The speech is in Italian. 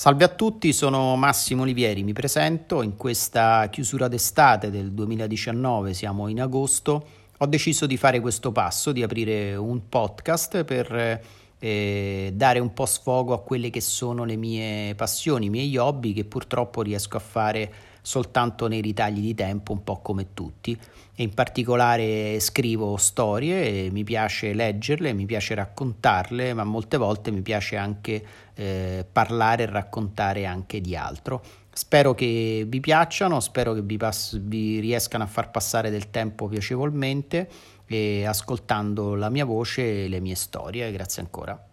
Salve a tutti, sono Massimo Olivieri, mi presento. In questa chiusura d'estate del 2019, siamo in agosto, ho deciso di fare questo passo, di aprire un podcast per eh, dare un po' sfogo a quelle che sono le mie passioni, i miei hobby che purtroppo riesco a fare soltanto nei ritagli di tempo, un po' come tutti. E in particolare scrivo storie, mi piace leggerle, mi piace raccontarle, ma molte volte mi piace anche eh, parlare e raccontare anche di altro. Spero che vi piacciono, spero che vi, pass- vi riescano a far passare del tempo piacevolmente e ascoltando la mia voce e le mie storie. Grazie ancora.